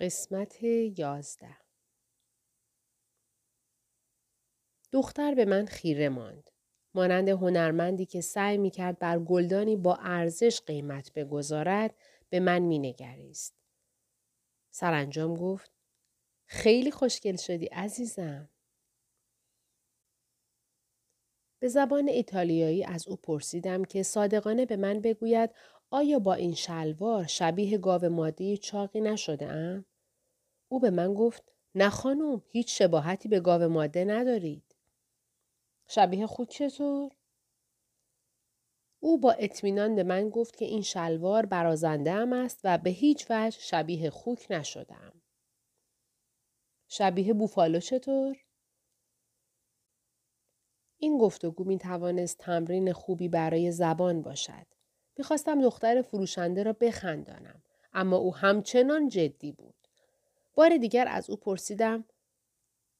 قسمت یازده دختر به من خیره ماند. مانند هنرمندی که سعی می کرد بر گلدانی با ارزش قیمت بگذارد به من می نگریست. سرانجام گفت خیلی خوشگل شدی عزیزم. به زبان ایتالیایی از او پرسیدم که صادقانه به من بگوید آیا با این شلوار شبیه گاو مادی چاقی نشده ام؟ او به من گفت نه خانم هیچ شباهتی به گاو ماده ندارید. شبیه خود چطور؟ او با اطمینان به من گفت که این شلوار برازنده ام است و به هیچ وجه شبیه خوک نشدم. شبیه بوفالو چطور؟ این گفتگو می توانست تمرین خوبی برای زبان باشد. می‌خواستم دختر فروشنده را بخندانم. اما او همچنان جدی بود. بار دیگر از او پرسیدم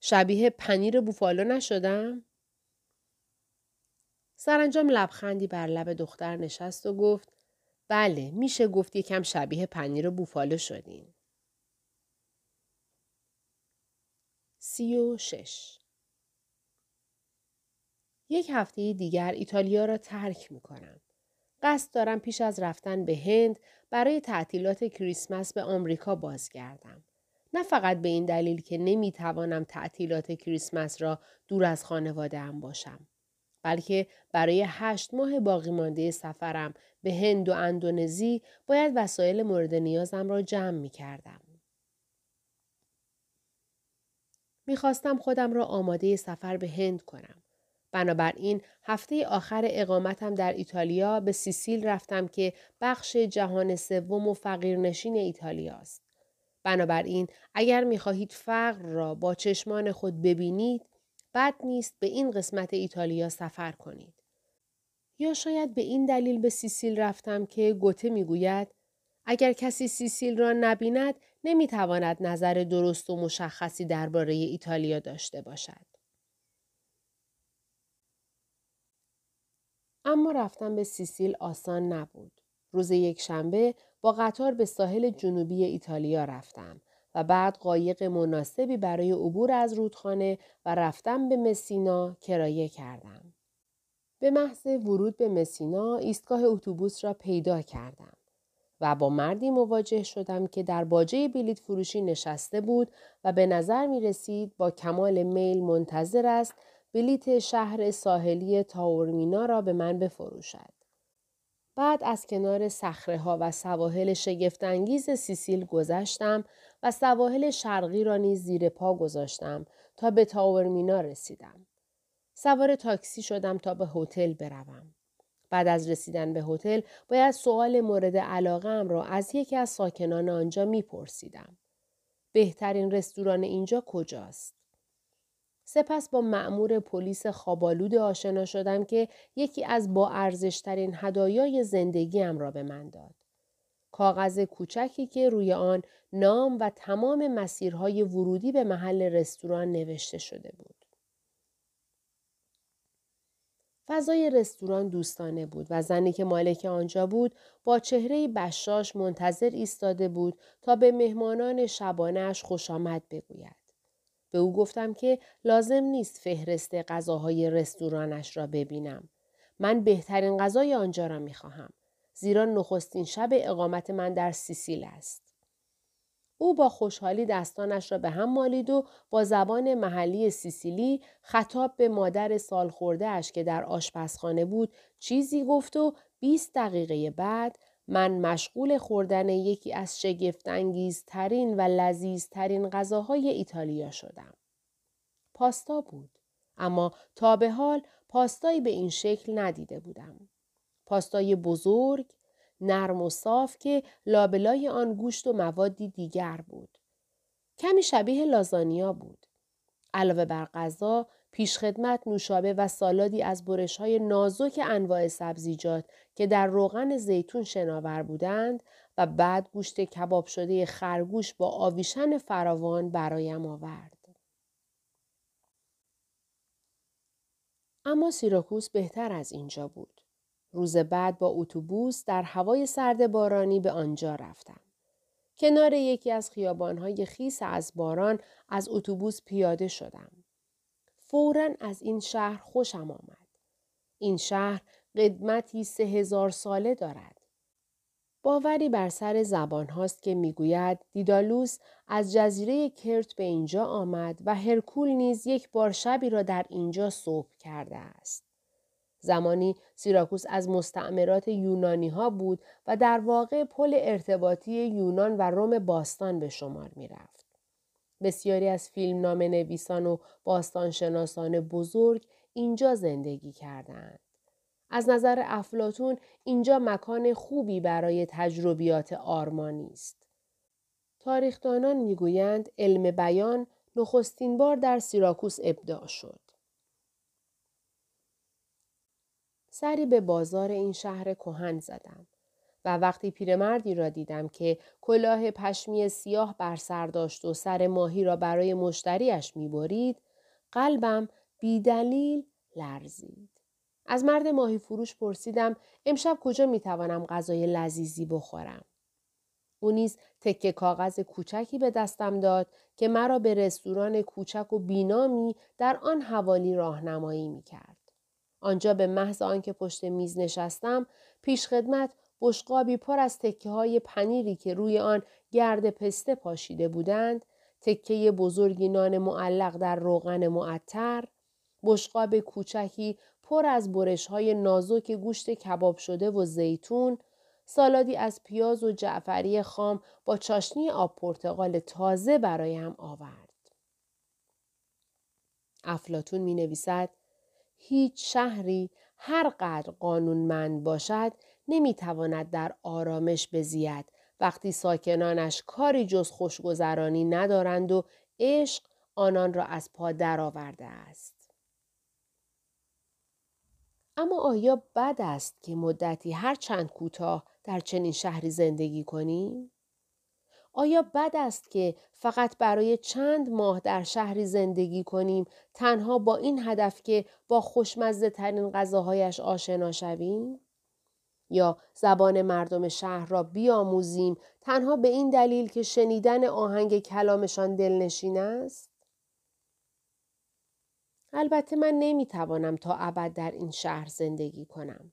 شبیه پنیر بوفالو نشدم؟ سرانجام لبخندی بر لب دختر نشست و گفت بله میشه گفت یکم شبیه پنیر بوفالو شدین. سی و شش یک هفته دیگر ایتالیا را ترک می کنم. قصد دارم پیش از رفتن به هند برای تعطیلات کریسمس به آمریکا بازگردم. نه فقط به این دلیل که نمی توانم تعطیلات کریسمس را دور از خانواده هم باشم. بلکه برای هشت ماه باقی مانده سفرم به هند و اندونزی باید وسایل مورد نیازم را جمع می کردم. می‌خواستم خودم را آماده سفر به هند کنم. بنابراین هفته آخر اقامتم در ایتالیا به سیسیل رفتم که بخش جهان سوم و فقیرنشین ایتالیا است. بنابراین اگر می‌خواهید فقر را با چشمان خود ببینید بد نیست به این قسمت ایتالیا سفر کنید. یا شاید به این دلیل به سیسیل رفتم که گوته می‌گوید اگر کسی سیسیل را نبیند نمی‌تواند نظر درست و مشخصی درباره ایتالیا داشته باشد. اما رفتن به سیسیل آسان نبود. روز یک شنبه با قطار به ساحل جنوبی ایتالیا رفتم و بعد قایق مناسبی برای عبور از رودخانه و رفتن به مسینا کرایه کردم. به محض ورود به مسینا ایستگاه اتوبوس را پیدا کردم و با مردی مواجه شدم که در باجه بلیت فروشی نشسته بود و به نظر می رسید با کمال میل منتظر است بلیت شهر ساحلی تاورمینا را به من بفروشد. بعد از کنار سخره ها و سواحل شگفتانگیز سیسیل گذشتم و سواحل شرقی را نیز زیر پا گذاشتم تا به تاورمینا رسیدم. سوار تاکسی شدم تا به هتل بروم. بعد از رسیدن به هتل باید سوال مورد علاقه را از یکی از ساکنان آنجا میپرسیدم. بهترین رستوران اینجا کجاست؟ سپس با مأمور پلیس خوابالود آشنا شدم که یکی از با ارزشترین هدایای زندگیم را به من داد. کاغذ کوچکی که روی آن نام و تمام مسیرهای ورودی به محل رستوران نوشته شده بود. فضای رستوران دوستانه بود و زنی که مالک آنجا بود با چهره بشاش منتظر ایستاده بود تا به مهمانان شبانش خوش آمد بگوید. به او گفتم که لازم نیست فهرست غذاهای رستورانش را ببینم. من بهترین غذای آنجا را می خواهم. زیرا نخستین شب اقامت من در سیسیل است. او با خوشحالی دستانش را به هم مالید و با زبان محلی سیسیلی خطاب به مادر سال خورده اش که در آشپزخانه بود چیزی گفت و 20 دقیقه بعد من مشغول خوردن یکی از شگفتانگیزترین و لذیذترین غذاهای ایتالیا شدم. پاستا بود. اما تا به حال پاستایی به این شکل ندیده بودم. پاستای بزرگ، نرم و صاف که لابلای آن گوشت و موادی دیگر بود. کمی شبیه لازانیا بود. علاوه بر غذا، پیشخدمت نوشابه و سالادی از برش های نازک انواع سبزیجات که در روغن زیتون شناور بودند و بعد گوشت کباب شده خرگوش با آویشن فراوان برایم آورد. اما سیراکوس بهتر از اینجا بود. روز بعد با اتوبوس در هوای سرد بارانی به آنجا رفتم. کنار یکی از خیابانهای خیس از باران از اتوبوس پیاده شدم. فورا از این شهر خوشم آمد. این شهر قدمتی سه هزار ساله دارد. باوری بر سر زبان هاست که می‌گوید دیدالوس از جزیره کرت به اینجا آمد و هرکول نیز یک بار شبی را در اینجا صبح کرده است. زمانی سیراکوس از مستعمرات یونانی ها بود و در واقع پل ارتباطی یونان و روم باستان به شمار می رفت. بسیاری از فیلم نام نویسان و باستانشناسان بزرگ اینجا زندگی کردند. از نظر افلاتون اینجا مکان خوبی برای تجربیات آرمانی است. تاریخدانان می‌گویند علم بیان نخستین بار در سیراکوس ابداع شد. سری به بازار این شهر کهن زدم و وقتی پیرمردی را دیدم که کلاه پشمی سیاه بر سر داشت و سر ماهی را برای مشتریش می‌برید قلبم بیدلیل لرزید. از مرد ماهی فروش پرسیدم امشب کجا می توانم غذای لذیذی بخورم. او نیز تکه کاغذ کوچکی به دستم داد که مرا به رستوران کوچک و بینامی در آن حوالی راهنمایی می کرد. آنجا به محض آنکه پشت میز نشستم پیشخدمت بشقابی پر از تکه های پنیری که روی آن گرد پسته پاشیده بودند تکه بزرگی نان معلق در روغن معطر بشقاب کوچکی پر از برش های نازک گوشت کباب شده و زیتون سالادی از پیاز و جعفری خام با چاشنی آب پرتقال تازه برایم آورد. افلاتون می نویسد هیچ شهری هر قدر قانونمند باشد نمی‌تواند در آرامش بزید وقتی ساکنانش کاری جز خوشگذرانی ندارند و عشق آنان را از پا درآورده است. اما آیا بد است که مدتی هر چند کوتاه در چنین شهری زندگی کنیم؟ آیا بد است که فقط برای چند ماه در شهری زندگی کنیم تنها با این هدف که با خوشمزه ترین غذاهایش آشنا شویم؟ یا زبان مردم شهر را بیاموزیم تنها به این دلیل که شنیدن آهنگ کلامشان دلنشین است؟ البته من نمی‌توانم تا ابد در این شهر زندگی کنم.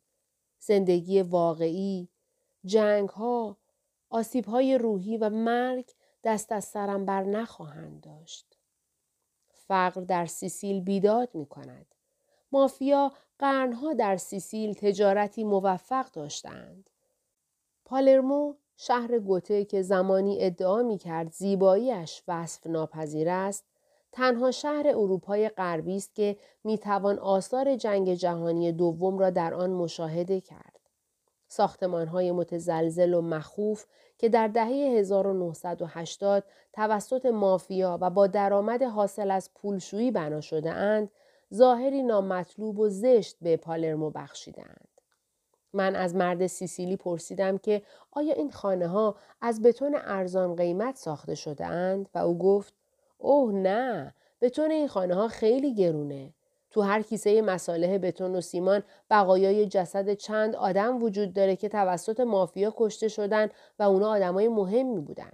زندگی واقعی، جنگ ها، آسیب های روحی و مرگ دست از سرم بر نخواهند داشت. فقر در سیسیل بیداد می کند. مافیا قرنها در سیسیل تجارتی موفق داشتند. پالرمو شهر گوته که زمانی ادعا می کرد زیباییش وصف ناپذیر است تنها شهر اروپای غربی است که می توان آثار جنگ جهانی دوم را در آن مشاهده کرد. ساختمان های متزلزل و مخوف که در دهه 1980 توسط مافیا و با درآمد حاصل از پولشویی بنا شده اند، ظاهری نامطلوب و زشت به پالرمو بخشیدند. من از مرد سیسیلی پرسیدم که آیا این خانه ها از بتون ارزان قیمت ساخته شده اند و او گفت اوه نه بتون این خانه ها خیلی گرونه. تو هر کیسه مساله بتون و سیمان بقایای جسد چند آدم وجود داره که توسط مافیا کشته شدن و اونا آدمای مهمی بودن.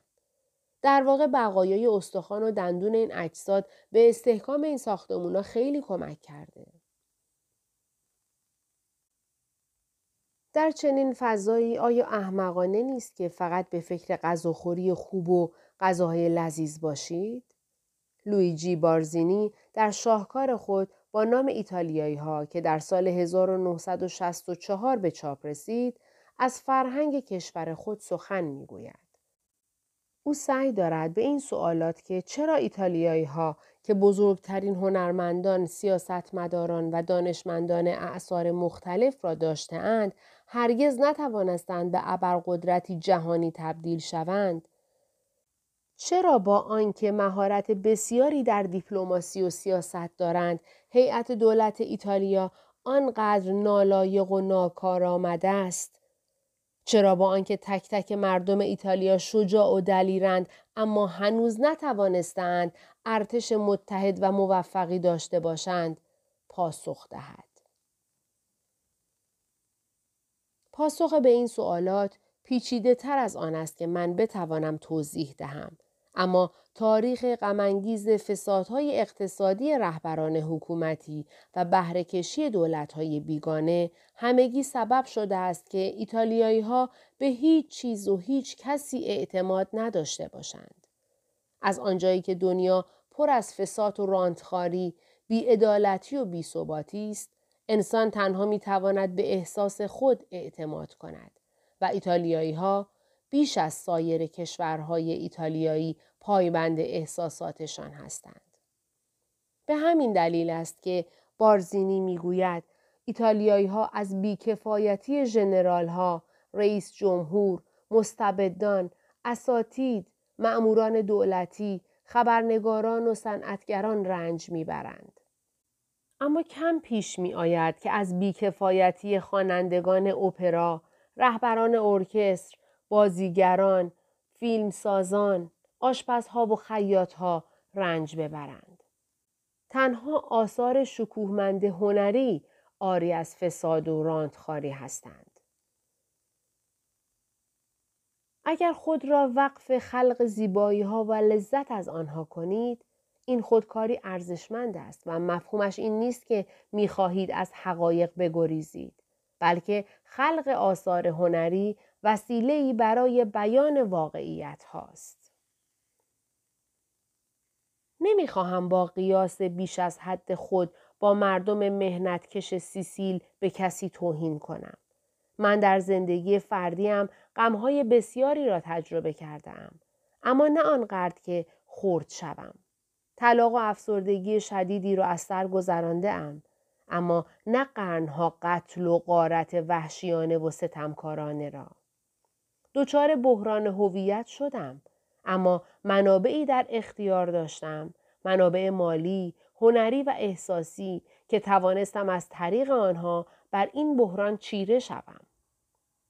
در واقع بقایای استخوان و دندون این اجساد به استحکام این ساختمونا خیلی کمک کرده. در چنین فضایی آیا احمقانه نیست که فقط به فکر غذاخوری خوب و غذاهای لذیذ باشید؟ لویجی بارزینی در شاهکار خود با نام ایتالیایی ها که در سال 1964 به چاپ رسید از فرهنگ کشور خود سخن می‌گوید. او سعی دارد به این سوالات که چرا ایتالیایی ها که بزرگترین هنرمندان، سیاستمداران و دانشمندان اعثار مختلف را داشتهاند هرگز نتوانستند به ابرقدرتی جهانی تبدیل شوند؟ چرا با آنکه مهارت بسیاری در دیپلماسی و سیاست دارند هیئت دولت ایتالیا آنقدر نالایق و ناکارآمد است؟ چرا با آنکه تک تک مردم ایتالیا شجاع و دلیرند اما هنوز نتوانستند ارتش متحد و موفقی داشته باشند پاسخ دهد پاسخ به این سوالات پیچیده تر از آن است که من بتوانم توضیح دهم. اما تاریخ غمانگیز فسادهای اقتصادی رهبران حکومتی و بهرهکشی دولتهای بیگانه همگی سبب شده است که ایتالیایی ها به هیچ چیز و هیچ کسی اعتماد نداشته باشند. از آنجایی که دنیا پر از فساد و رانتخاری، بیعدالتی و بیثباتی است، انسان تنها می تواند به احساس خود اعتماد کند و ایتالیایی ها بیش از سایر کشورهای ایتالیایی پایبند احساساتشان هستند. به همین دلیل است که بارزینی می‌گوید ایتالیایی ها از بیکفایتی ژنرال ها، رئیس جمهور، مستبدان، اساتید، مأموران دولتی، خبرنگاران و صنعتگران رنج می‌برند. اما کم پیش می آید که از بیکفایتی خوانندگان اپرا، رهبران ارکستر، بازیگران، فیلمسازان، آشپزها و خیاطها رنج ببرند. تنها آثار شکوهمند هنری آری از فساد و راندخاری هستند. اگر خود را وقف خلق زیبایی ها و لذت از آنها کنید، این خودکاری ارزشمند است و مفهومش این نیست که می‌خواهید از حقایق بگریزید بلکه خلق آثار هنری وسیله‌ای برای بیان واقعیت هاست. نمی‌خواهم با قیاس بیش از حد خود با مردم مهنتکش سیسیل به کسی توهین کنم. من در زندگی فردیم غمهای بسیاری را تجربه کردم. اما نه آنقدر که خورد شوم. طلاق و افسردگی شدیدی را از سر گذرانده ام. اما نه قرنها قتل و قارت وحشیانه و ستمکارانه را. دچار بحران هویت شدم. اما منابعی در اختیار داشتم. منابع مالی هنری و احساسی که توانستم از طریق آنها بر این بحران چیره شوم.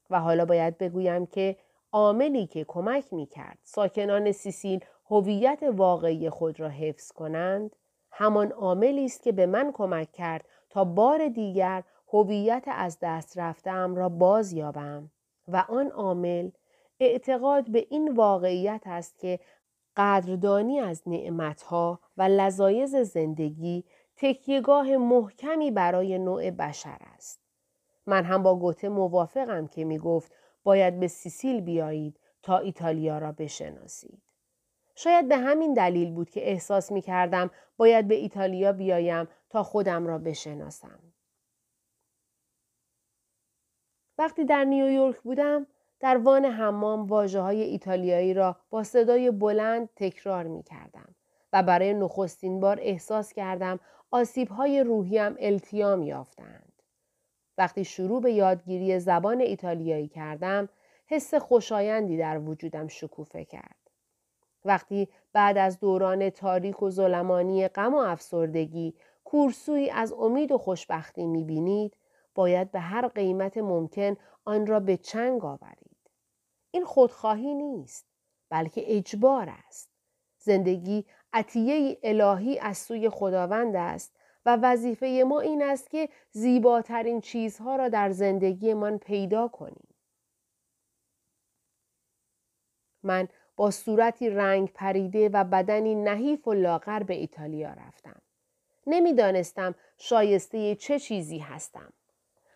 و حالا باید بگویم که عاملی که کمک می کرد ساکنان سیسیل هویت واقعی خود را حفظ کنند همان عاملی است که به من کمک کرد تا بار دیگر هویت از دست رفتم را باز یابم و آن عامل اعتقاد به این واقعیت است که قدردانی از نعمتها و لذایز زندگی تکیهگاه محکمی برای نوع بشر است. من هم با گوته موافقم که می گفت باید به سیسیل بیایید تا ایتالیا را بشناسید. شاید به همین دلیل بود که احساس می کردم باید به ایتالیا بیایم تا خودم را بشناسم. وقتی در نیویورک بودم در وان حمام واجه های ایتالیایی را با صدای بلند تکرار می کردم و برای نخستین بار احساس کردم آسیب های روحیم التیام یافتند. وقتی شروع به یادگیری زبان ایتالیایی کردم، حس خوشایندی در وجودم شکوفه کرد. وقتی بعد از دوران تاریک و ظلمانی غم و افسردگی کورسوی از امید و خوشبختی می‌بینید باید به هر قیمت ممکن آن را به چنگ آورید. این خودخواهی نیست بلکه اجبار است. زندگی عطیه الهی از سوی خداوند است و وظیفه ما این است که زیباترین چیزها را در زندگیمان پیدا کنیم. من با صورتی رنگ پریده و بدنی نحیف و لاغر به ایتالیا رفتم. نمی‌دانستم شایسته چه چیزی هستم.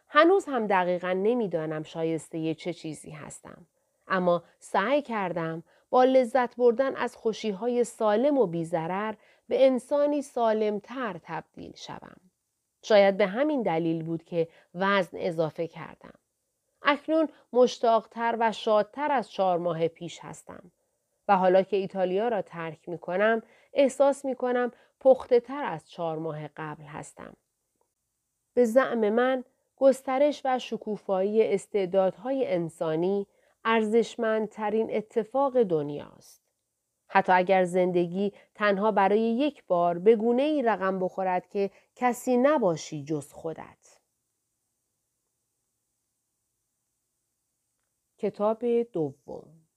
هنوز هم دقیقا نمی‌دانم شایسته چه چیزی هستم. اما سعی کردم با لذت بردن از خوشیهای سالم و بیزرر به انسانی سالمتر تبدیل شوم. شاید به همین دلیل بود که وزن اضافه کردم. اکنون مشتاقتر و شادتر از چهار ماه پیش هستم. و حالا که ایتالیا را ترک می کنم احساس می کنم پخته تر از چهار ماه قبل هستم. به زعم من گسترش و شکوفایی استعدادهای انسانی ارزشمندترین اتفاق دنیاست. حتی اگر زندگی تنها برای یک بار به گونه ای رقم بخورد که کسی نباشی جز خودت. کتاب دوم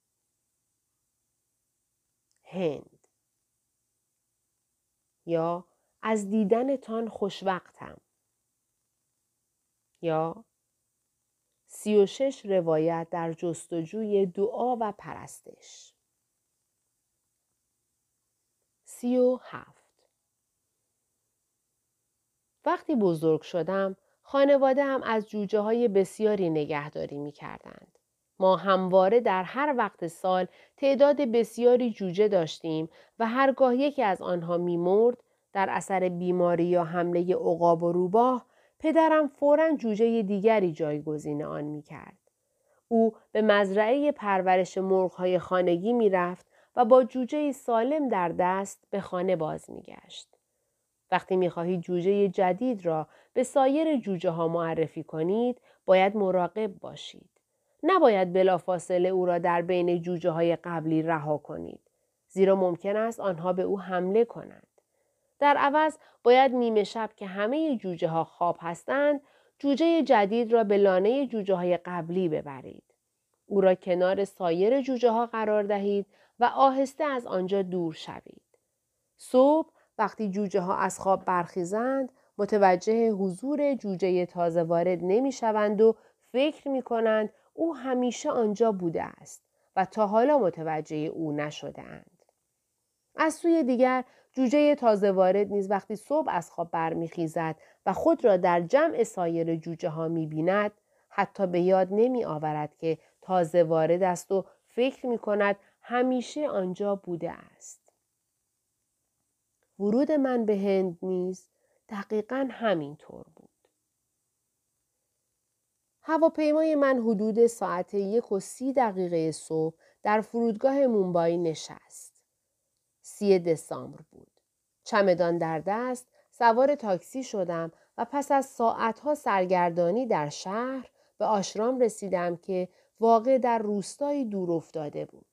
هند یا از دیدنتان خوشوقتم یا سی و شش روایت در جستجوی دعا و پرستش. سی و هفت وقتی بزرگ شدم، خانواده هم از جوجه های بسیاری نگهداری می کردند. ما همواره در هر وقت سال تعداد بسیاری جوجه داشتیم و هرگاه یکی از آنها میمرد در اثر بیماری یا حمله عقاب و روباه پدرم فورا جوجه دیگری جایگزین آن می کرد. او به مزرعه پرورش مرغهای خانگی می رفت و با جوجه سالم در دست به خانه باز می گشت. وقتی می خواهید جوجه جدید را به سایر جوجه ها معرفی کنید باید مراقب باشید. نباید بلافاصله او را در بین جوجه های قبلی رها کنید. زیرا ممکن است آنها به او حمله کنند. در عوض باید نیمه شب که همه جوجه ها خواب هستند جوجه جدید را به لانه جوجه های قبلی ببرید. او را کنار سایر جوجه ها قرار دهید و آهسته از آنجا دور شوید. صبح وقتی جوجه ها از خواب برخیزند متوجه حضور جوجه تازه وارد نمی شوند و فکر می کنند او همیشه آنجا بوده است و تا حالا متوجه او نشده اند. از سوی دیگر جوجه تازه وارد نیز وقتی صبح از خواب برمیخیزد و خود را در جمع سایر جوجه ها می بیند حتی به یاد نمی آورد که تازه وارد است و فکر می کند همیشه آنجا بوده است. ورود من به هند نیز دقیقا همین طور بود. هواپیمای من حدود ساعت یک و سی دقیقه صبح در فرودگاه مومبای نشست. سی دسامبر بود. چمدان در دست سوار تاکسی شدم و پس از ساعتها سرگردانی در شهر به آشرام رسیدم که واقع در روستایی دور افتاده بود.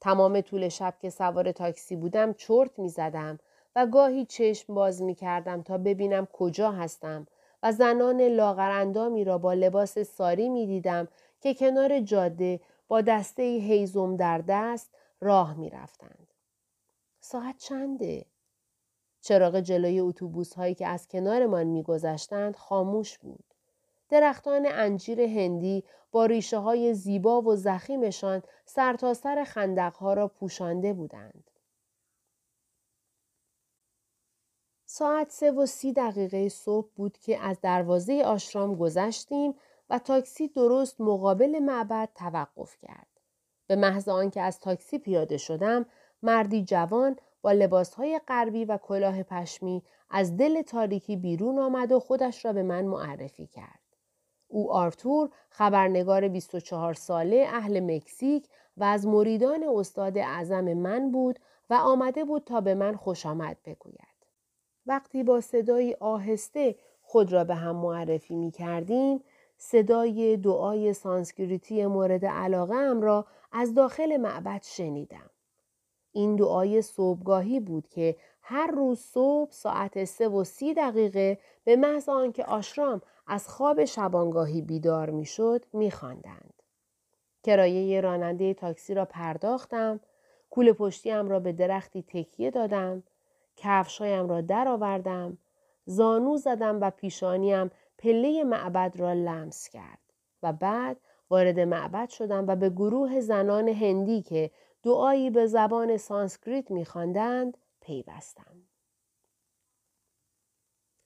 تمام طول شب که سوار تاکسی بودم چرت می زدم و گاهی چشم باز می کردم تا ببینم کجا هستم و زنان لاغرندامی را با لباس ساری می دیدم که کنار جاده با دسته هیزم در دست راه می رفتند. ساعت چنده؟ چراغ جلوی اتوبوس هایی که از کنارمان میگذشتند خاموش بود. درختان انجیر هندی با ریشه های زیبا و زخیمشان سرتاسر سر ها را پوشانده بودند. ساعت سه و سی دقیقه صبح بود که از دروازه آشرام گذشتیم و تاکسی درست مقابل معبد توقف کرد. به محض آنکه از تاکسی پیاده شدم، مردی جوان با لباسهای غربی و کلاه پشمی از دل تاریکی بیرون آمد و خودش را به من معرفی کرد. او آرتور خبرنگار 24 ساله اهل مکزیک و از مریدان استاد اعظم من بود و آمده بود تا به من خوش آمد بگوید. وقتی با صدایی آهسته خود را به هم معرفی می کردیم، صدای دعای سانسکریتی مورد علاقه ام را از داخل معبد شنیدم. این دعای صبحگاهی بود که هر روز صبح ساعت سه و سی دقیقه به محض آنکه آشرام از خواب شبانگاهی بیدار می‌شد میخواندند. کرایه راننده تاکسی را پرداختم، کوله پشتیم را به درختی تکیه دادم، کفشهایم را درآوردم، زانو زدم و پیشانیم پله معبد را لمس کرد و بعد وارد معبد شدم و به گروه زنان هندی که دعایی به زبان سانسکریت میخواندند پیوستم.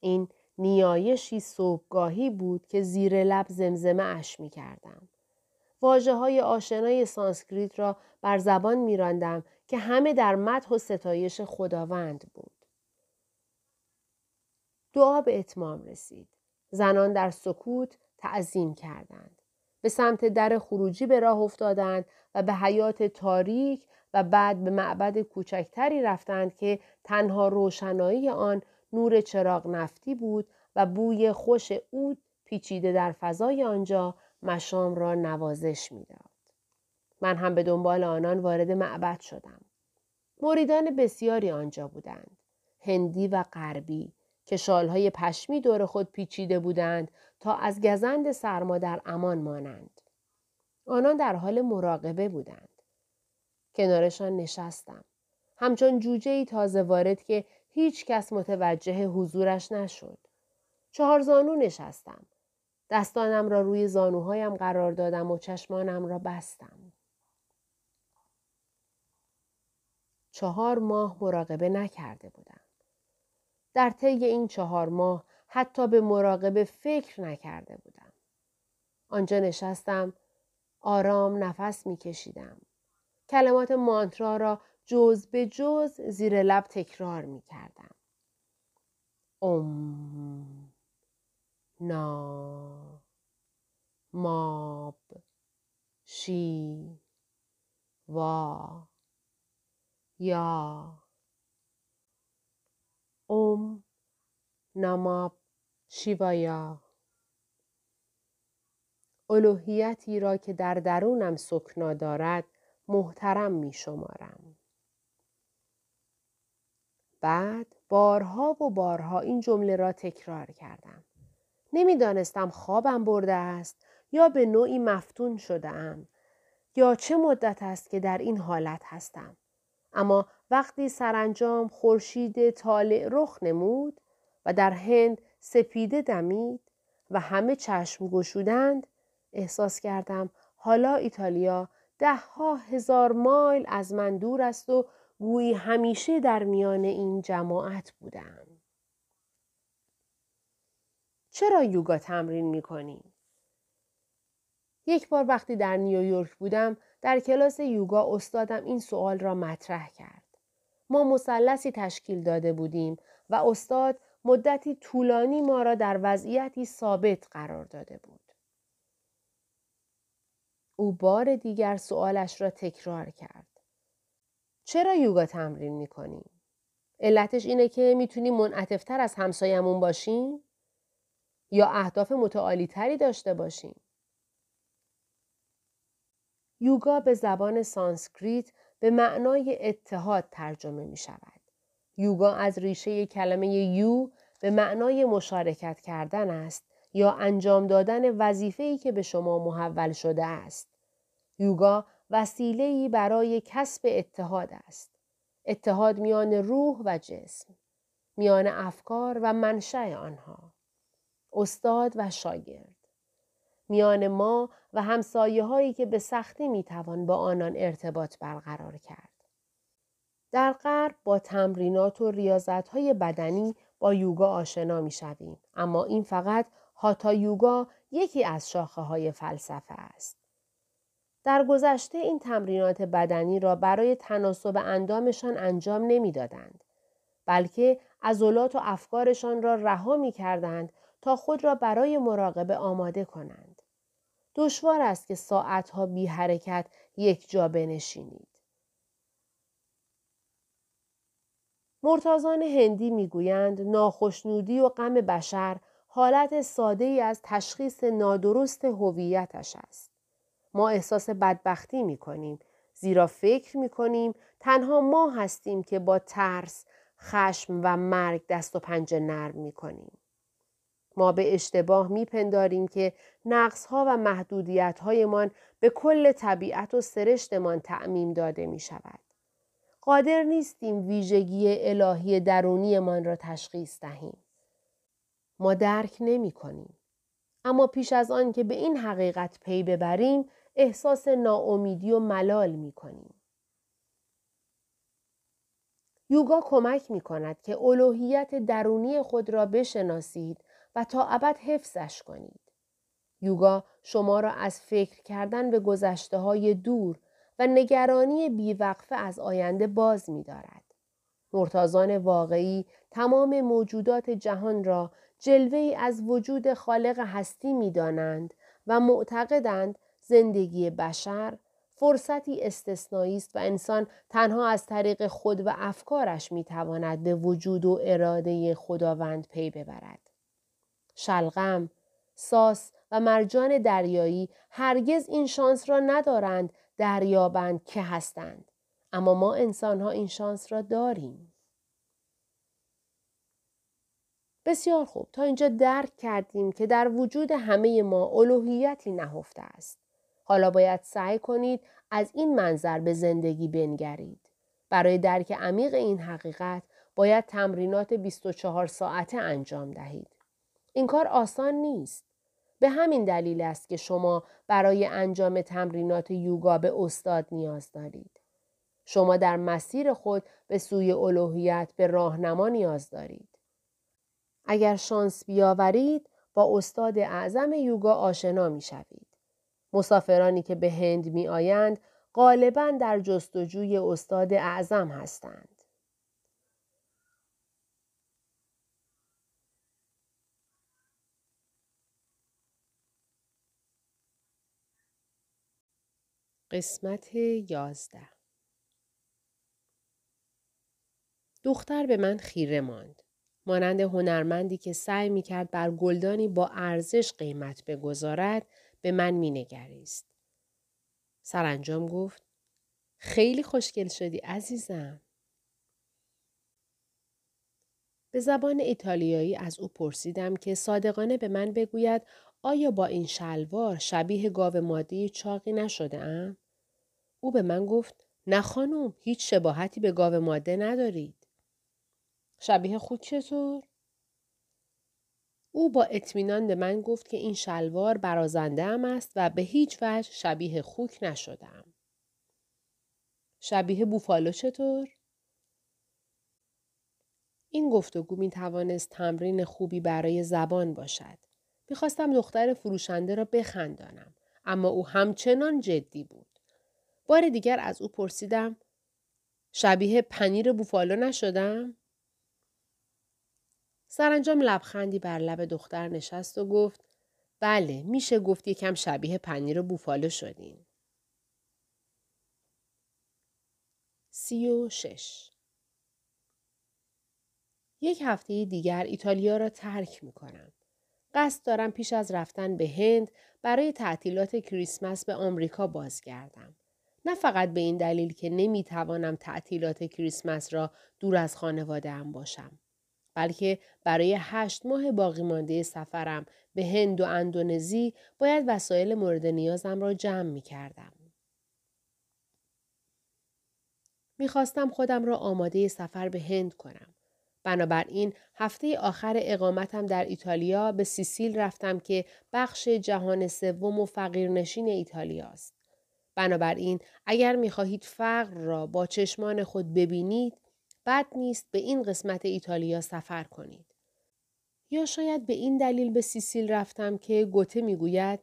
این نیایشی صبحگاهی بود که زیر لب زمزمه اش می کردم. واژه های آشنای سانسکریت را بر زبان می راندم که همه در مدح و ستایش خداوند بود. دعا به اتمام رسید. زنان در سکوت تعظیم کردند. به سمت در خروجی به راه افتادند و به حیاط تاریک و بعد به معبد کوچکتری رفتند که تنها روشنایی آن نور چراغ نفتی بود و بوی خوش عود پیچیده در فضای آنجا مشام را نوازش می‌داد. من هم به دنبال آنان وارد معبد شدم. مریدان بسیاری آنجا بودند. هندی و غربی که شالهای پشمی دور خود پیچیده بودند تا از گزند سرما در امان مانند. آنان در حال مراقبه بودند. کنارشان نشستم. همچون جوجه ای تازه وارد که هیچ کس متوجه حضورش نشد. چهار زانو نشستم. دستانم را روی زانوهایم قرار دادم و چشمانم را بستم. چهار ماه مراقبه نکرده بودم. در طی این چهار ماه حتی به مراقبه فکر نکرده بودم. آنجا نشستم آرام نفس می کشیدم. کلمات مانترا را جز به جز زیر لب تکرار می کردم. ام نا ماب شی وا یا ام نماب شیوایا الوهیتی را که در درونم سکنا دارد محترم می شمارم. بعد بارها و بارها این جمله را تکرار کردم. نمی‌دانستم خوابم برده است یا به نوعی مفتون شده یا چه مدت است که در این حالت هستم. اما وقتی سرانجام خورشید طالع رخ نمود و در هند سپیده دمید و همه چشم گشودند احساس کردم حالا ایتالیا ده ها هزار مایل از من دور است و گویی همیشه در میان این جماعت بودم. چرا یوگا تمرین می کنیم؟ یک بار وقتی در نیویورک بودم در کلاس یوگا استادم این سوال را مطرح کرد. ما مثلثی تشکیل داده بودیم و استاد مدتی طولانی ما را در وضعیتی ثابت قرار داده بود. او بار دیگر سوالش را تکرار کرد. چرا یوگا تمرین می کنیم؟ علتش اینه که می‌تونیم منعطفتر از همسایمون باشیم؟ یا اهداف متعالی تری داشته باشیم؟ یوگا به زبان سانسکریت به معنای اتحاد ترجمه می شود. یوگا از ریشه کلمه یو به معنای مشارکت کردن است یا انجام دادن وظیفه‌ای که به شما محول شده است. یوگا وسیله‌ای برای کسب اتحاد است. اتحاد میان روح و جسم، میان افکار و منشأ آنها، استاد و شاگرد، میان ما و همسایه هایی که به سختی می‌توان با آنان ارتباط برقرار کرد. در غرب با تمرینات و ریاضت های بدنی با یوگا آشنا می شویم. اما این فقط هاتا یوگا یکی از شاخه های فلسفه است. در گذشته این تمرینات بدنی را برای تناسب اندامشان انجام نمی‌دادند بلکه عضلات و افکارشان را رها می کردند تا خود را برای مراقبه آماده کنند. دشوار است که ساعتها بی حرکت یک جا بنشینید. مرتازان هندی می‌گویند ناخشنودی و غم بشر حالت ساده ای از تشخیص نادرست هویتش است. ما احساس بدبختی می کنیم زیرا فکر می کنیم تنها ما هستیم که با ترس، خشم و مرگ دست و پنجه نرم می کنیم. ما به اشتباه میپنداریم که نقص ها و محدودیت هایمان به کل طبیعت و سرشتمان تعمیم داده می شود. قادر نیستیم ویژگی الهی درونیمان را تشخیص دهیم. ما درک نمی کنیم. اما پیش از آن که به این حقیقت پی ببریم احساس ناامیدی و ملال می کنیم. یوگا کمک می کند که الوهیت درونی خود را بشناسید و تا ابد حفظش کنید. یوگا شما را از فکر کردن به گذشته های دور و نگرانی بیوقفه از آینده باز می دارد. مرتازان واقعی تمام موجودات جهان را جلوه از وجود خالق هستی می دانند و معتقدند زندگی بشر فرصتی استثنایی است و انسان تنها از طریق خود و افکارش می تواند به وجود و اراده خداوند پی ببرد. شلغم، ساس و مرجان دریایی هرگز این شانس را ندارند دریابند که هستند. اما ما انسان ها این شانس را داریم. بسیار خوب تا اینجا درک کردیم که در وجود همه ما الوهیتی نهفته است. حالا باید سعی کنید از این منظر به زندگی بنگرید. برای درک عمیق این حقیقت باید تمرینات 24 ساعته انجام دهید. این کار آسان نیست. به همین دلیل است که شما برای انجام تمرینات یوگا به استاد نیاز دارید. شما در مسیر خود به سوی الوهیت به راهنما نیاز دارید. اگر شانس بیاورید با استاد اعظم یوگا آشنا می شوید. مسافرانی که به هند می آیند غالبا در جستجوی استاد اعظم هستند. قسمت یازده دختر به من خیره ماند. مانند هنرمندی که سعی می کرد بر گلدانی با ارزش قیمت بگذارد به من می نگریست. سرانجام گفت خیلی خوشگل شدی عزیزم. به زبان ایتالیایی از او پرسیدم که صادقانه به من بگوید آیا با این شلوار شبیه گاو مادی چاقی نشده ام؟ او به من گفت نه خانم هیچ شباهتی به گاو ماده ندارید. شبیه خود چطور؟ او با اطمینان به من گفت که این شلوار برازنده ام است و به هیچ وجه شبیه خوک نشدم. شبیه بوفالو چطور؟ این گفتگو می توانست تمرین خوبی برای زبان باشد. می‌خواستم دختر فروشنده را بخندانم اما او همچنان جدی بود. بار دیگر از او پرسیدم شبیه پنیر بوفالو نشدم؟ سرانجام لبخندی بر لب دختر نشست و گفت بله میشه گفت یکم شبیه پنیر بوفالو شدین. سی و شش یک هفته دیگر ایتالیا را ترک می کنم. قصد دارم پیش از رفتن به هند برای تعطیلات کریسمس به آمریکا بازگردم. نه فقط به این دلیل که نمی توانم تعطیلات کریسمس را دور از خانواده هم باشم. بلکه برای هشت ماه باقی مانده سفرم به هند و اندونزی باید وسایل مورد نیازم را جمع می کردم. می‌خواستم خودم را آماده سفر به هند کنم. بنابراین هفته آخر اقامتم در ایتالیا به سیسیل رفتم که بخش جهان سوم و فقیرنشین ایتالیا است. بنابراین اگر می‌خواهید فقر را با چشمان خود ببینید بد نیست به این قسمت ایتالیا سفر کنید. یا شاید به این دلیل به سیسیل رفتم که گوته می‌گوید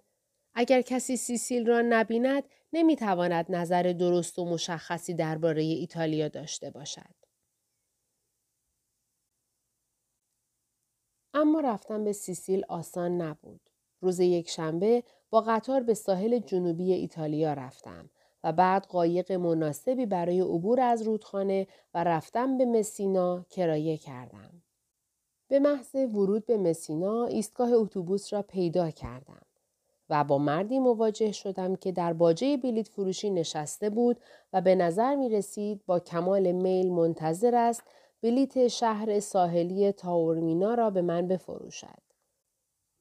اگر کسی سیسیل را نبیند نمی‌تواند نظر درست و مشخصی درباره ایتالیا داشته باشد. اما رفتن به سیسیل آسان نبود. روز یک شنبه با قطار به ساحل جنوبی ایتالیا رفتم و بعد قایق مناسبی برای عبور از رودخانه و رفتن به مسینا کرایه کردم. به محض ورود به مسینا ایستگاه اتوبوس را پیدا کردم و با مردی مواجه شدم که در باجه بلیت فروشی نشسته بود و به نظر می رسید با کمال میل منتظر است بلیت شهر ساحلی تاورمینا را به من بفروشد.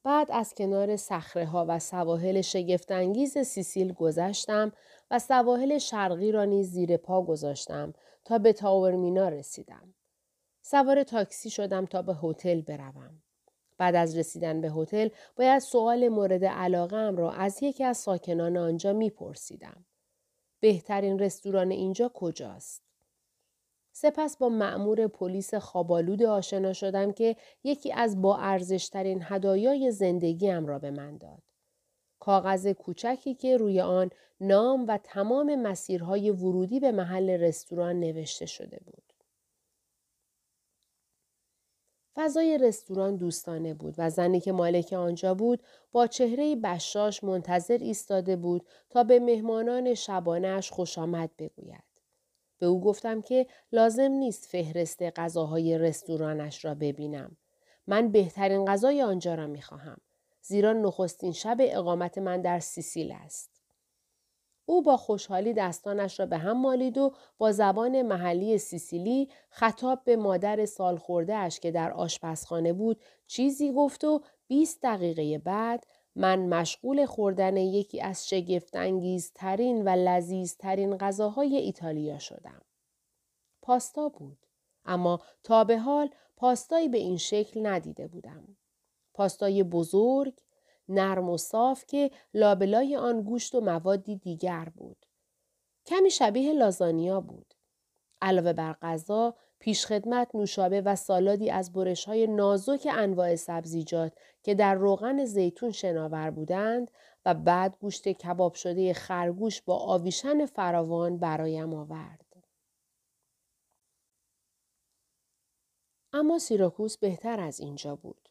بعد از کنار سخره ها و سواحل شگفتانگیز سیسیل گذشتم و سواحل شرقی را نیز زیر پا گذاشتم تا به تاورمینا رسیدم. سوار تاکسی شدم تا به هتل بروم. بعد از رسیدن به هتل باید سوال مورد علاقه را از یکی از ساکنان آنجا میپرسیدم. بهترین رستوران اینجا کجاست؟ سپس با مأمور پلیس خوابالود آشنا شدم که یکی از با ارزشترین هدایای زندگیم را به من داد. کاغذ کوچکی که روی آن نام و تمام مسیرهای ورودی به محل رستوران نوشته شده بود. فضای رستوران دوستانه بود و زنی که مالک آنجا بود با چهره بشاش منتظر ایستاده بود تا به مهمانان شبانش خوش آمد بگوید. به او گفتم که لازم نیست فهرست غذاهای رستورانش را ببینم. من بهترین غذای آنجا را می خواهم. زیرا نخستین شب اقامت من در سیسیل است. او با خوشحالی دستانش را به هم مالید و با زبان محلی سیسیلی خطاب به مادر سال خورده اش که در آشپزخانه بود چیزی گفت و 20 دقیقه بعد من مشغول خوردن یکی از شگفتانگیزترین و لذیذترین غذاهای ایتالیا شدم. پاستا بود. اما تا به حال پاستایی به این شکل ندیده بودم. پاستای بزرگ، نرم و صاف که لابلای آن گوشت و موادی دیگر بود. کمی شبیه لازانیا بود. علاوه بر غذا، پیشخدمت نوشابه و سالادی از برش های نازک انواع سبزیجات که در روغن زیتون شناور بودند و بعد گوشت کباب شده خرگوش با آویشن فراوان برایم آورد. اما سیراکوس بهتر از اینجا بود.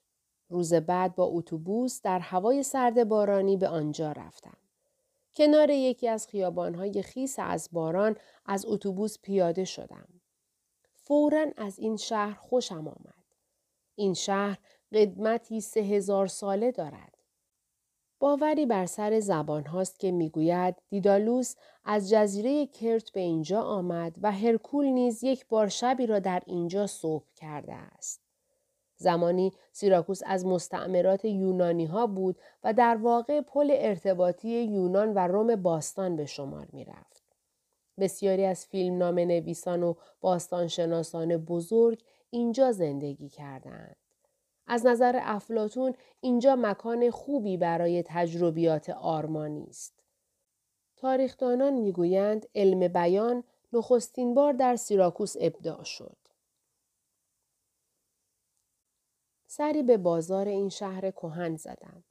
روز بعد با اتوبوس در هوای سرد بارانی به آنجا رفتم. کنار یکی از خیابانهای خیس از باران از اتوبوس پیاده شدم. فورا از این شهر خوشم آمد. این شهر قدمتی سه هزار ساله دارد. باوری بر سر زبان هاست که می‌گوید دیدالوس از جزیره کرت به اینجا آمد و هرکول نیز یک بار شبی را در اینجا صبح کرده است. زمانی سیراکوس از مستعمرات یونانی ها بود و در واقع پل ارتباطی یونان و روم باستان به شمار می رفت. بسیاری از فیلم نام نویسان و باستانشناسان بزرگ اینجا زندگی کردند. از نظر افلاتون اینجا مکان خوبی برای تجربیات آرمانی است. تاریخدانان می‌گویند علم بیان نخستین بار در سیراکوس ابداع شد. سری به بازار این شهر کهن زدم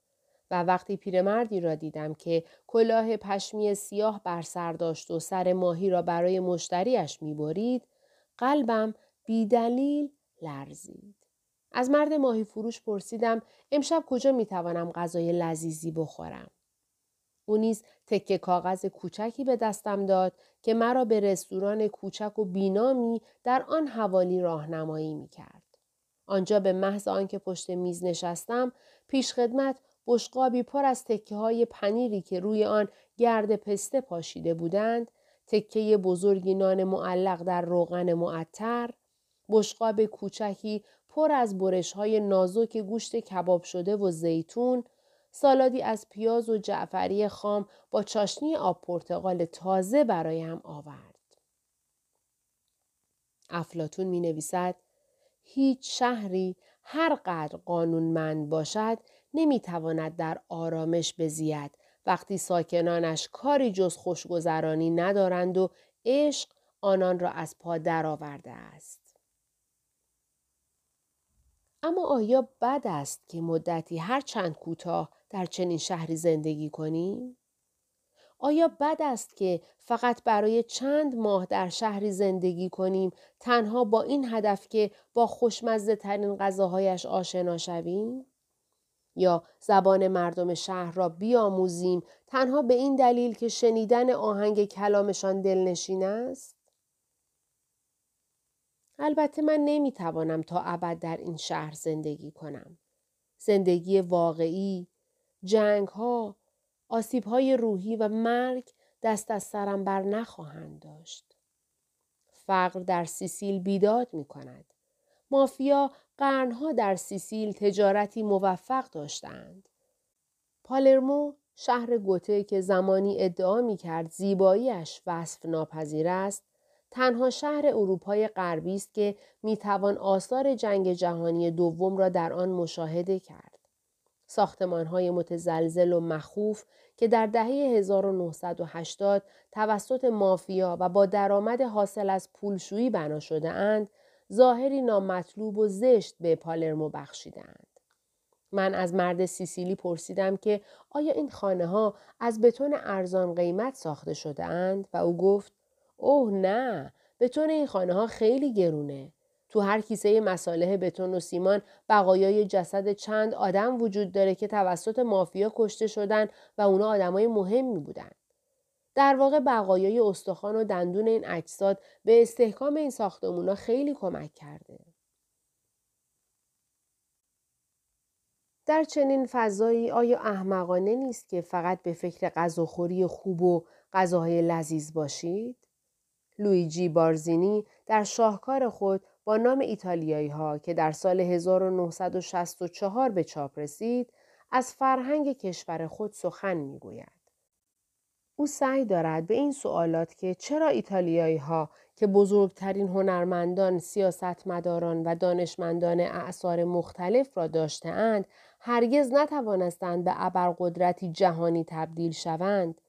و وقتی پیرمردی را دیدم که کلاه پشمی سیاه بر سر داشت و سر ماهی را برای مشتریش می‌برید قلبم بیدلیل لرزید. از مرد ماهی فروش پرسیدم امشب کجا می توانم غذای لذیذی بخورم. او نیز تکه کاغذ کوچکی به دستم داد که مرا به رستوران کوچک و بینامی در آن حوالی راهنمایی می کرد. آنجا به محض آنکه پشت میز نشستم پیشخدمت بشقابی پر از تکه های پنیری که روی آن گرد پسته پاشیده بودند تکه بزرگی نان معلق در روغن معطر بشقاب کوچکی پر از برش های نازک گوشت کباب شده و زیتون، سالادی از پیاز و جعفری خام با چاشنی آب پرتقال تازه برایم آورد. افلاتون می نویسد هیچ شهری هر قدر قانونمند باشد نمی تواند در آرامش بزید وقتی ساکنانش کاری جز خوشگذرانی ندارند و عشق آنان را از پا درآورده است. اما آیا بد است که مدتی هر چند کوتاه در چنین شهری زندگی کنیم؟ آیا بد است که فقط برای چند ماه در شهری زندگی کنیم تنها با این هدف که با خوشمزه ترین غذاهایش آشنا شویم؟ یا زبان مردم شهر را بیاموزیم تنها به این دلیل که شنیدن آهنگ کلامشان دلنشین است؟ البته من نمی‌توانم تا ابد در این شهر زندگی کنم. زندگی واقعی، جنگ ها، آسیب های روحی و مرگ دست از سرم بر نخواهند داشت. فقر در سیسیل بیداد می کند. مافیا قرنها در سیسیل تجارتی موفق داشتند. پالرمو شهر گوته که زمانی ادعا می کرد زیباییش وصف ناپذیر است تنها شهر اروپای غربی است که می توان آثار جنگ جهانی دوم را در آن مشاهده کرد. ساختمان های متزلزل و مخوف که در دهه 1980 توسط مافیا و با درآمد حاصل از پولشویی بنا شده اند، ظاهری نامطلوب و زشت به پالرمو بخشیدند. من از مرد سیسیلی پرسیدم که آیا این خانه ها از بتون ارزان قیمت ساخته شده اند و او گفت اوه نه بتون این خانه ها خیلی گرونه. تو هر کیسه مساله بتون و سیمان بقایای جسد چند آدم وجود داره که توسط مافیا کشته شدن و اونا آدمای مهمی بودن. در واقع بقایای استخوان و دندون این اجساد به استحکام این ساختمونا خیلی کمک کرده. در چنین فضایی آیا احمقانه نیست که فقط به فکر غذاخوری خوب و غذاهای لذیذ باشید؟ لویجی بارزینی در شاهکار خود با نام ایتالیایی ها که در سال 1964 به چاپ رسید از فرهنگ کشور خود سخن می گوید. او سعی دارد به این سوالات که چرا ایتالیایی ها که بزرگترین هنرمندان، سیاستمداران و دانشمندان اعثار مختلف را داشته اند، هرگز نتوانستند به ابرقدرتی جهانی تبدیل شوند؟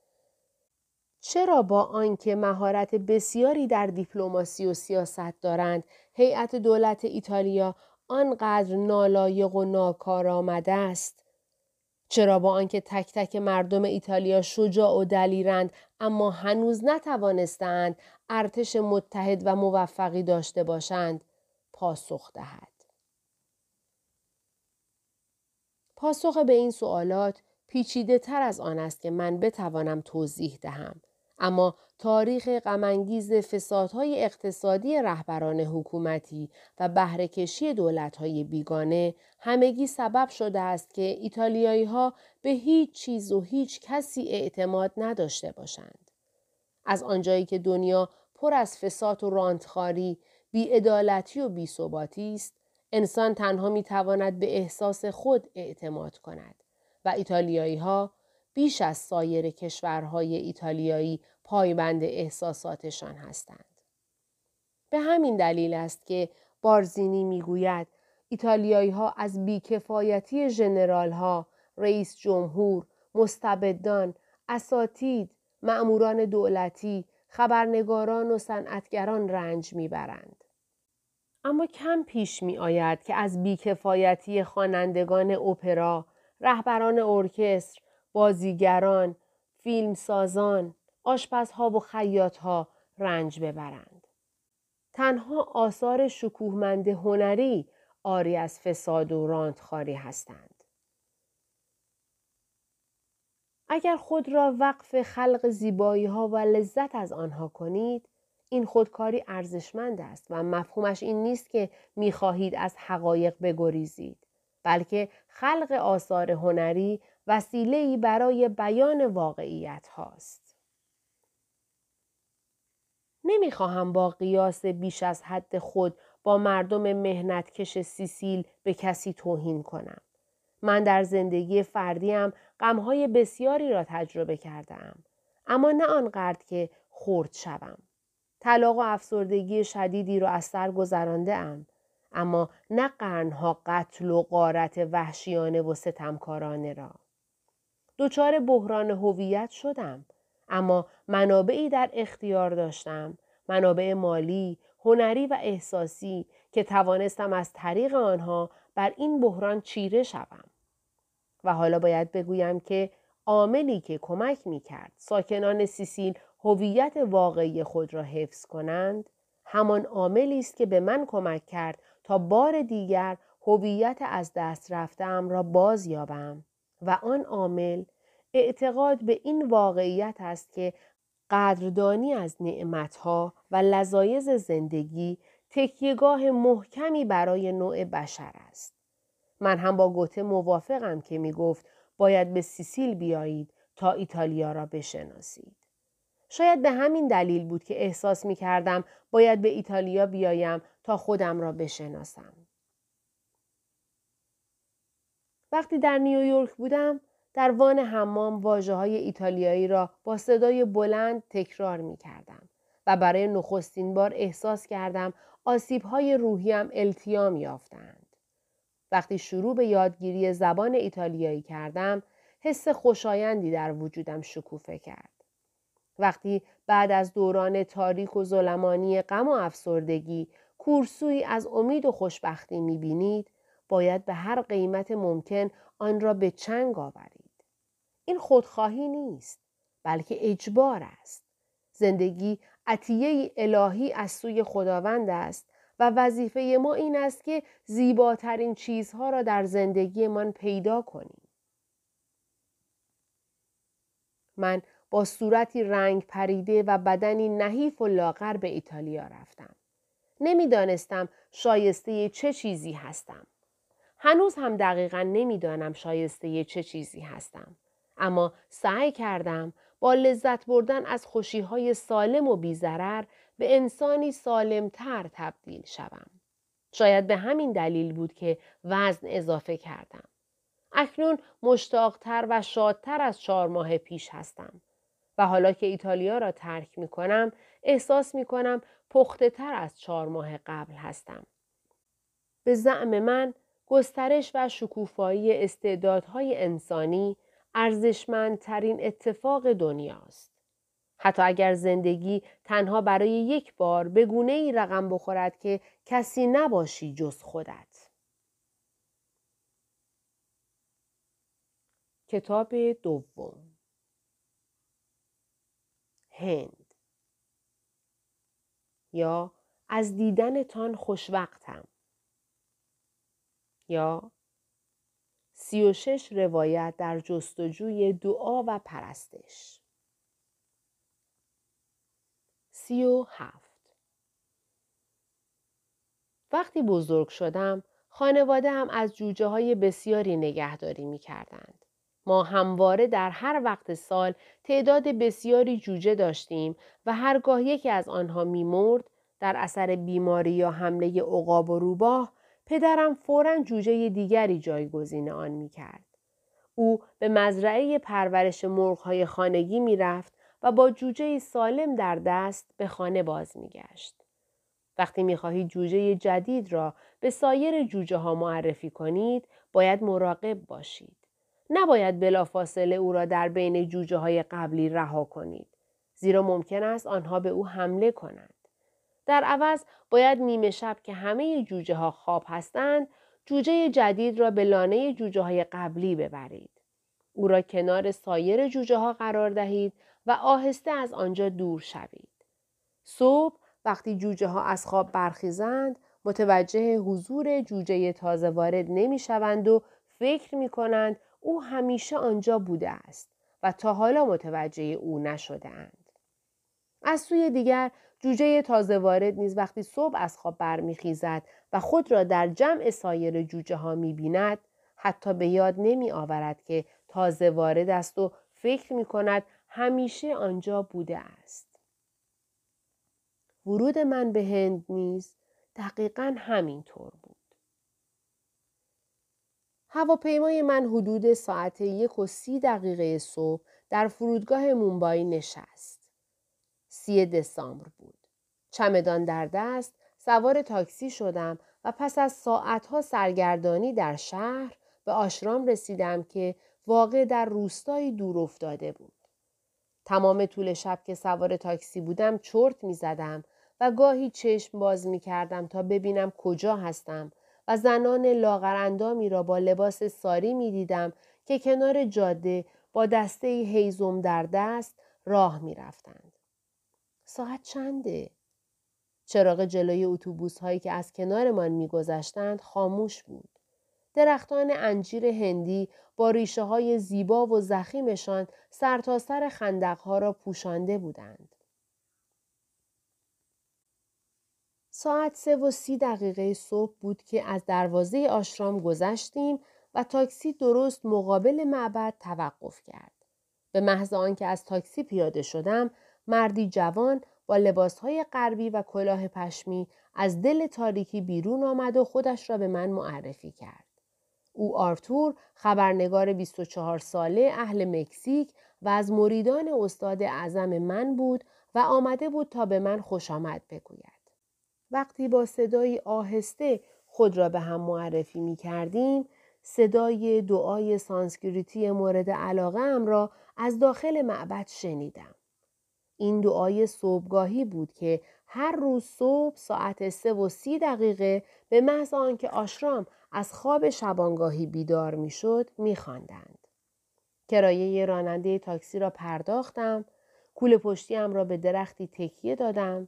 چرا با آنکه مهارت بسیاری در دیپلماسی و سیاست دارند هیئت دولت ایتالیا آنقدر نالایق و ناکارآمده است؟ چرا با آنکه تک تک مردم ایتالیا شجاع و دلیرند اما هنوز نتوانستند ارتش متحد و موفقی داشته باشند. پاسخ دهد. پاسخ به این سوالات پیچیده تر از آن است که من بتوانم توضیح دهم. اما تاریخ غمانگیز فسادهای اقتصادی رهبران حکومتی و بهرهکشی دولتهای بیگانه همگی سبب شده است که ایتالیایی ها به هیچ چیز و هیچ کسی اعتماد نداشته باشند. از آنجایی که دنیا پر از فساد و رانتخاری، بیعدالتی و بیثباتی است، انسان تنها می تواند به احساس خود اعتماد کند و ایتالیایی ها بیش از سایر کشورهای ایتالیایی پایبند احساساتشان هستند. به همین دلیل است که بارزینی می‌گوید ایتالیایی ها از بیکفایتی ژنرال ها، رئیس جمهور، مستبدان، اساتید، مأموران دولتی، خبرنگاران و صنعتگران رنج می‌برند. اما کم پیش می آید که از بیکفایتی خوانندگان اپرا، رهبران ارکستر، بازیگران، فیلمسازان، آشپزها و خیاطها رنج ببرند. تنها آثار شکوهمند هنری آری از فساد و راندخاری هستند. اگر خود را وقف خلق زیبایی ها و لذت از آنها کنید، این خودکاری ارزشمند است و مفهومش این نیست که می‌خواهید از حقایق بگریزید بلکه خلق آثار هنری وسیله‌ای برای بیان واقعیت هاست. نمی‌خواهم با قیاس بیش از حد خود با مردم مهنتکش سیسیل به کسی توهین کنم. من در زندگی فردیم غمهای بسیاری را تجربه کردم. اما نه آنقدر که خورد شوم. طلاق و افسردگی شدیدی را از سر گذرانده ام. اما نه قرنها قتل و قارت وحشیانه و ستمکارانه را. دچار بحران هویت شدم اما منابعی در اختیار داشتم منابع مالی هنری و احساسی که توانستم از طریق آنها بر این بحران چیره شوم. و حالا باید بگویم که عاملی که کمک می کرد ساکنان سیسیل هویت واقعی خود را حفظ کنند همان عاملی است که به من کمک کرد تا بار دیگر هویت از دست رفتم را باز یابم و آن عامل اعتقاد به این واقعیت است که قدردانی از نعمتها و لذایز زندگی تکیهگاه محکمی برای نوع بشر است. من هم با گوته موافقم که می گفت باید به سیسیل بیایید تا ایتالیا را بشناسید. شاید به همین دلیل بود که احساس می کردم باید به ایتالیا بیایم تا خودم را بشناسم. وقتی در نیویورک بودم در وان حمام واجه های ایتالیایی را با صدای بلند تکرار می کردم و برای نخستین بار احساس کردم آسیب های روحیم التیام یافتند. وقتی شروع به یادگیری زبان ایتالیایی کردم، حس خوشایندی در وجودم شکوفه کرد. وقتی بعد از دوران تاریک و ظلمانی غم و افسردگی کورسوی از امید و خوشبختی می‌بینید باید به هر قیمت ممکن آن را به چنگ آورید. این خودخواهی نیست بلکه اجبار است. زندگی عطیه الهی از سوی خداوند است و وظیفه ما این است که زیباترین چیزها را در زندگیمان پیدا کنیم. من با صورتی رنگ پریده و بدنی نحیف و لاغر به ایتالیا رفتم. نمی‌دانستم شایسته چه چیزی هستم. هنوز هم دقیقا نمی‌دانم شایسته چه چیزی هستم. اما سعی کردم با لذت بردن از خوشیهای سالم و بیزرر به انسانی سالمتر تبدیل شوم. شاید به همین دلیل بود که وزن اضافه کردم. اکنون مشتاقتر و شادتر از چهار ماه پیش هستم. و حالا که ایتالیا را ترک می کنم احساس می کنم پخته تر از چهار ماه قبل هستم. به زعم من گسترش و شکوفایی استعدادهای انسانی ارزشمندترین اتفاق دنیاست. حتی اگر زندگی تنها برای یک بار به گونه ای رقم بخورد که کسی نباشی جز خودت. کتاب دوم هند یا از دیدنتان خوشوقتم یا سی و شش روایت در جستجوی دعا و پرستش سی و هفت وقتی بزرگ شدم خانواده هم از جوجه های بسیاری نگهداری می کردند. ما همواره در هر وقت سال تعداد بسیاری جوجه داشتیم و هرگاه یکی از آنها میمرد در اثر بیماری یا حمله عقاب و روباه پدرم فورا جوجه دیگری جایگزین آن می کرد. او به مزرعه پرورش مرغهای خانگی می رفت و با جوجه سالم در دست به خانه باز می گشت. وقتی می خواهید جوجه جدید را به سایر جوجه ها معرفی کنید باید مراقب باشید. نباید بلافاصله او را در بین جوجه های قبلی رها کنید. زیرا ممکن است آنها به او حمله کنند. در عوض باید نیمه شب که همه جوجه ها خواب هستند جوجه جدید را به لانه جوجه های قبلی ببرید. او را کنار سایر جوجه ها قرار دهید و آهسته از آنجا دور شوید. صبح وقتی جوجه ها از خواب برخیزند متوجه حضور جوجه تازه وارد نمی شوند و فکر می کنند او همیشه آنجا بوده است و تا حالا متوجه او نشده اند. از سوی دیگر جوجه تازه وارد نیز وقتی صبح از خواب برمیخیزد و خود را در جمع سایر جوجه ها می بیند حتی به یاد نمی آورد که تازه وارد است و فکر می کند همیشه آنجا بوده است. ورود من به هند نیز دقیقا همین طور بود. هواپیمای من حدود ساعت یک و سی دقیقه صبح در فرودگاه مومبای نشست. سی دسامبر بود. چمدان در دست سوار تاکسی شدم و پس از ساعتها سرگردانی در شهر به آشرام رسیدم که واقع در روستایی دور افتاده بود. تمام طول شب که سوار تاکسی بودم چرت می زدم و گاهی چشم باز می کردم تا ببینم کجا هستم و زنان لاغرندامی را با لباس ساری می دیدم که کنار جاده با دسته هیزم در دست راه می رفتند. ساعت چنده؟ چراغ جلوی اتوبوس هایی که از کنارمان میگذشتند خاموش بود. درختان انجیر هندی با ریشه های زیبا و زخیمشان سرتاسر سر ها را پوشانده بودند. ساعت سه و سی دقیقه صبح بود که از دروازه آشرام گذشتیم و تاکسی درست مقابل معبد توقف کرد. به محض آنکه از تاکسی پیاده شدم، مردی جوان با لباسهای غربی و کلاه پشمی از دل تاریکی بیرون آمد و خودش را به من معرفی کرد. او آرتور خبرنگار 24 ساله اهل مکزیک و از مریدان استاد اعظم من بود و آمده بود تا به من خوش آمد بگوید. وقتی با صدایی آهسته خود را به هم معرفی می کردیم، صدای دعای سانسکریتی مورد علاقه ام را از داخل معبد شنیدم. این دعای صبحگاهی بود که هر روز صبح ساعت سه و سی دقیقه به محض آنکه آشرام از خواب شبانگاهی بیدار می‌شد میخواندند. کرایه راننده تاکسی را پرداختم، کوله پشتیم را به درختی تکیه دادم،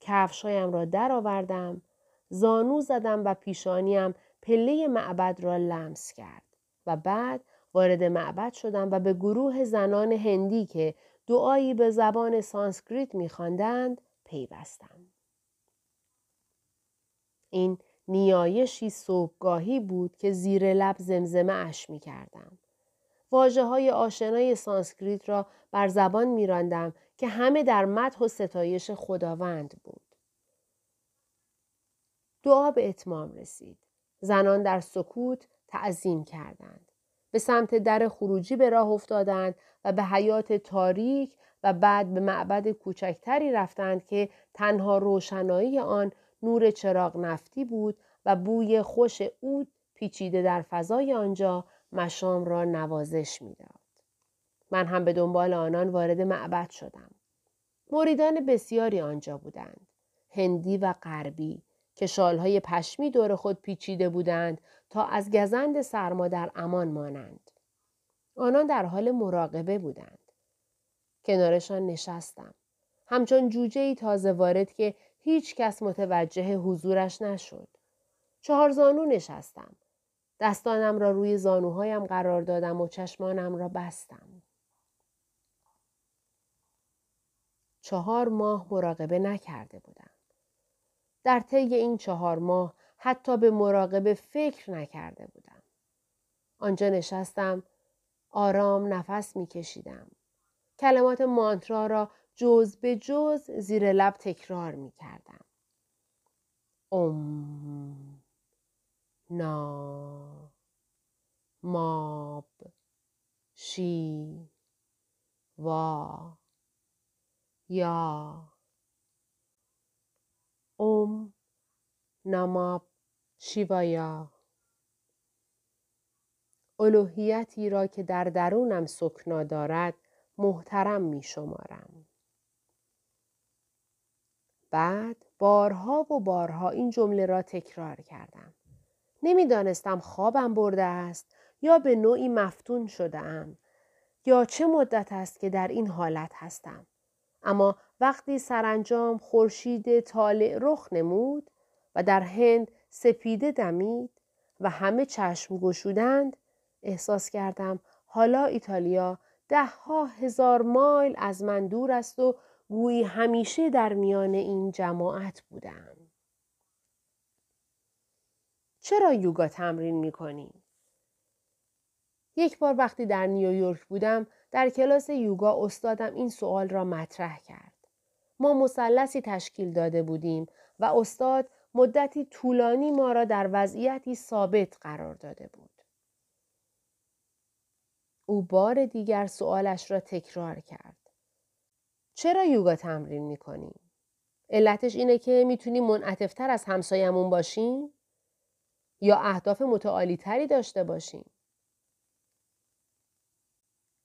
کفشهایم را درآوردم، زانو زدم و پیشانیم پله معبد را لمس کرد و بعد وارد معبد شدم و به گروه زنان هندی که دعایی به زبان سانسکریت میخواندند پیوستم. این نیایشی صبحگاهی بود که زیر لب زمزمه اش می کردم. آشنای سانسکریت را بر زبان می راندم که همه در مدح و ستایش خداوند بود. دعا به اتمام رسید. زنان در سکوت تعظیم کردند. به سمت در خروجی به راه افتادند و به حیاط تاریک و بعد به معبد کوچکتری رفتند که تنها روشنایی آن نور چراغ نفتی بود و بوی خوش عود پیچیده در فضای آنجا مشام را نوازش می‌داد. من هم به دنبال آنان وارد معبد شدم. مریدان بسیاری آنجا بودند. هندی و غربی که شالهای پشمی دور خود پیچیده بودند تا از گزند سرما در امان مانند. آنان در حال مراقبه بودند. کنارشان نشستم. همچون جوجه ای تازه وارد که هیچ کس متوجه حضورش نشد. چهار زانو نشستم. دستانم را روی زانوهایم قرار دادم و چشمانم را بستم. چهار ماه مراقبه نکرده بودم. در طی این چهار ماه حتی به مراقبه فکر نکرده بودم. آنجا نشستم آرام نفس می کشیدم. کلمات مانترا را جز به جز زیر لب تکرار می کردم. ام نا ماب شی وا یا ام نماب شیوایا الوهیتی را که در درونم سکنا دارد محترم می شمارم. بعد بارها و بارها این جمله را تکرار کردم. نمی‌دانستم خوابم برده است یا به نوعی مفتون شده یا چه مدت است که در این حالت هستم. اما وقتی سرانجام خورشید طالع رخ نمود و در هند سپیده دمید و همه چشم گشودند احساس کردم حالا ایتالیا ده ها هزار مایل از من دور است و گویی همیشه در میان این جماعت بودم. چرا یوگا تمرین می کنیم؟ یک بار وقتی در نیویورک بودم در کلاس یوگا استادم این سوال را مطرح کرد. ما مثلثی تشکیل داده بودیم و استاد مدتی طولانی ما را در وضعیتی ثابت قرار داده بود. او بار دیگر سوالش را تکرار کرد. چرا یوگا تمرین می کنیم؟ علتش اینه که می‌تونیم منعطفتر از همسایمون باشیم؟ یا اهداف متعالی تری داشته باشیم؟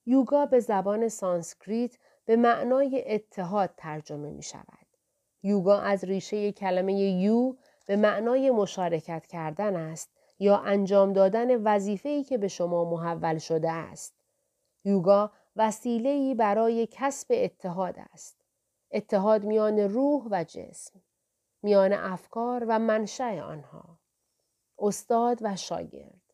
یوگا به زبان سانسکریت به معنای اتحاد ترجمه می شود. یوگا از ریشه کلمه یو به معنای مشارکت کردن است یا انجام دادن وظیفه‌ای که به شما محول شده است. یوگا وسیله‌ای برای کسب اتحاد است. اتحاد میان روح و جسم، میان افکار و منشأ آنها، استاد و شاگرد،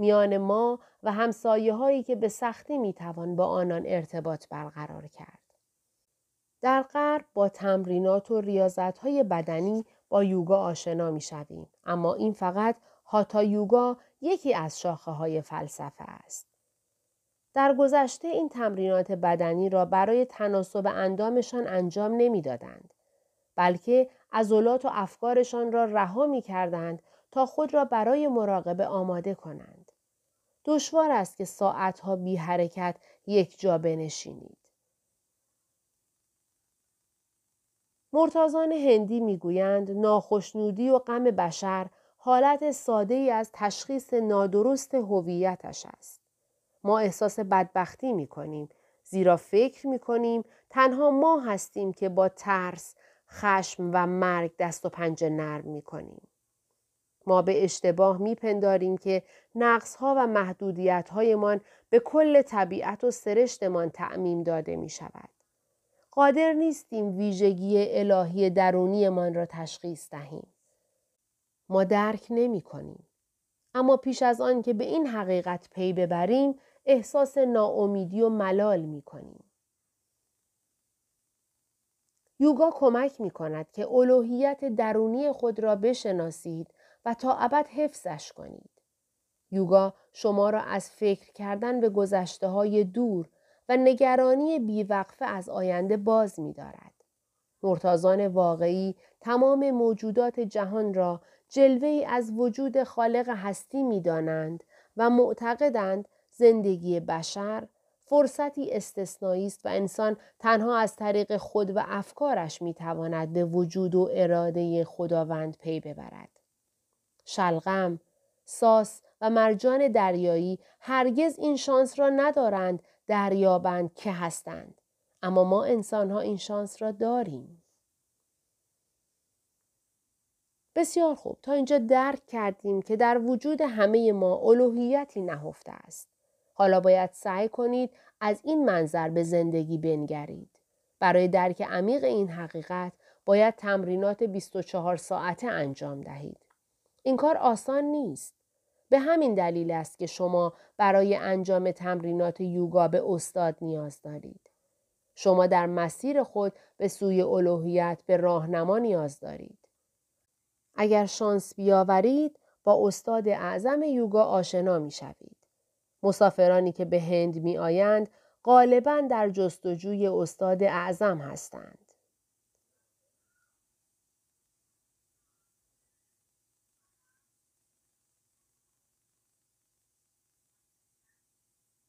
میان ما و همسایه هایی که به سختی می‌توان با آنان ارتباط برقرار کرد. در غرب با تمرینات و ریاضت های بدنی با یوگا آشنا می شویم. اما این فقط هاتا یوگا یکی از شاخه های فلسفه است. در گذشته این تمرینات بدنی را برای تناسب اندامشان انجام نمی‌دادند بلکه عضلات و افکارشان را رها می کردند تا خود را برای مراقبه آماده کنند. دشوار است که ساعتها بی حرکت یک جا بنشینید. مرتازان هندی می‌گویند ناخشنودی و غم بشر حالت ساده ای از تشخیص نادرست هویتش است. ما احساس بدبختی می کنیم زیرا فکر می کنیم تنها ما هستیم که با ترس، خشم و مرگ دست و پنجه نرم می کنیم. ما به اشتباه میپنداریم که نقصها و محدودیتهایمان به کل طبیعت و سرشتمان تعمیم داده می شود. قادر نیستیم ویژگی الهی درونیمان را تشخیص دهیم. ما درک نمی کنیم. اما پیش از آن که به این حقیقت پی ببریم احساس ناامیدی و ملال می کنیم. یوگا کمک می کند که الوهیت درونی خود را بشناسید و تا ابد حفظش کنید. یوگا شما را از فکر کردن به گذشته های دور و نگرانی بیوقفه از آینده باز می دارد. مرتازان واقعی تمام موجودات جهان را جلوه از وجود خالق هستی می دانند و معتقدند زندگی بشر فرصتی استثنایی است و انسان تنها از طریق خود و افکارش می به وجود و اراده خداوند پی ببرد. شلغم، ساس و مرجان دریایی هرگز این شانس را ندارند دریابند که هستند. اما ما انسان ها این شانس را داریم. بسیار خوب تا اینجا درک کردیم که در وجود همه ما الوهیتی نهفته است. حالا باید سعی کنید از این منظر به زندگی بنگرید. برای درک عمیق این حقیقت باید تمرینات 24 ساعته انجام دهید. این کار آسان نیست. به همین دلیل است که شما برای انجام تمرینات یوگا به استاد نیاز دارید. شما در مسیر خود به سوی الوهیت به راهنما نیاز دارید. اگر شانس بیاورید با استاد اعظم یوگا آشنا می شوید. مسافرانی که به هند می آیند غالبا در جستجوی استاد اعظم هستند.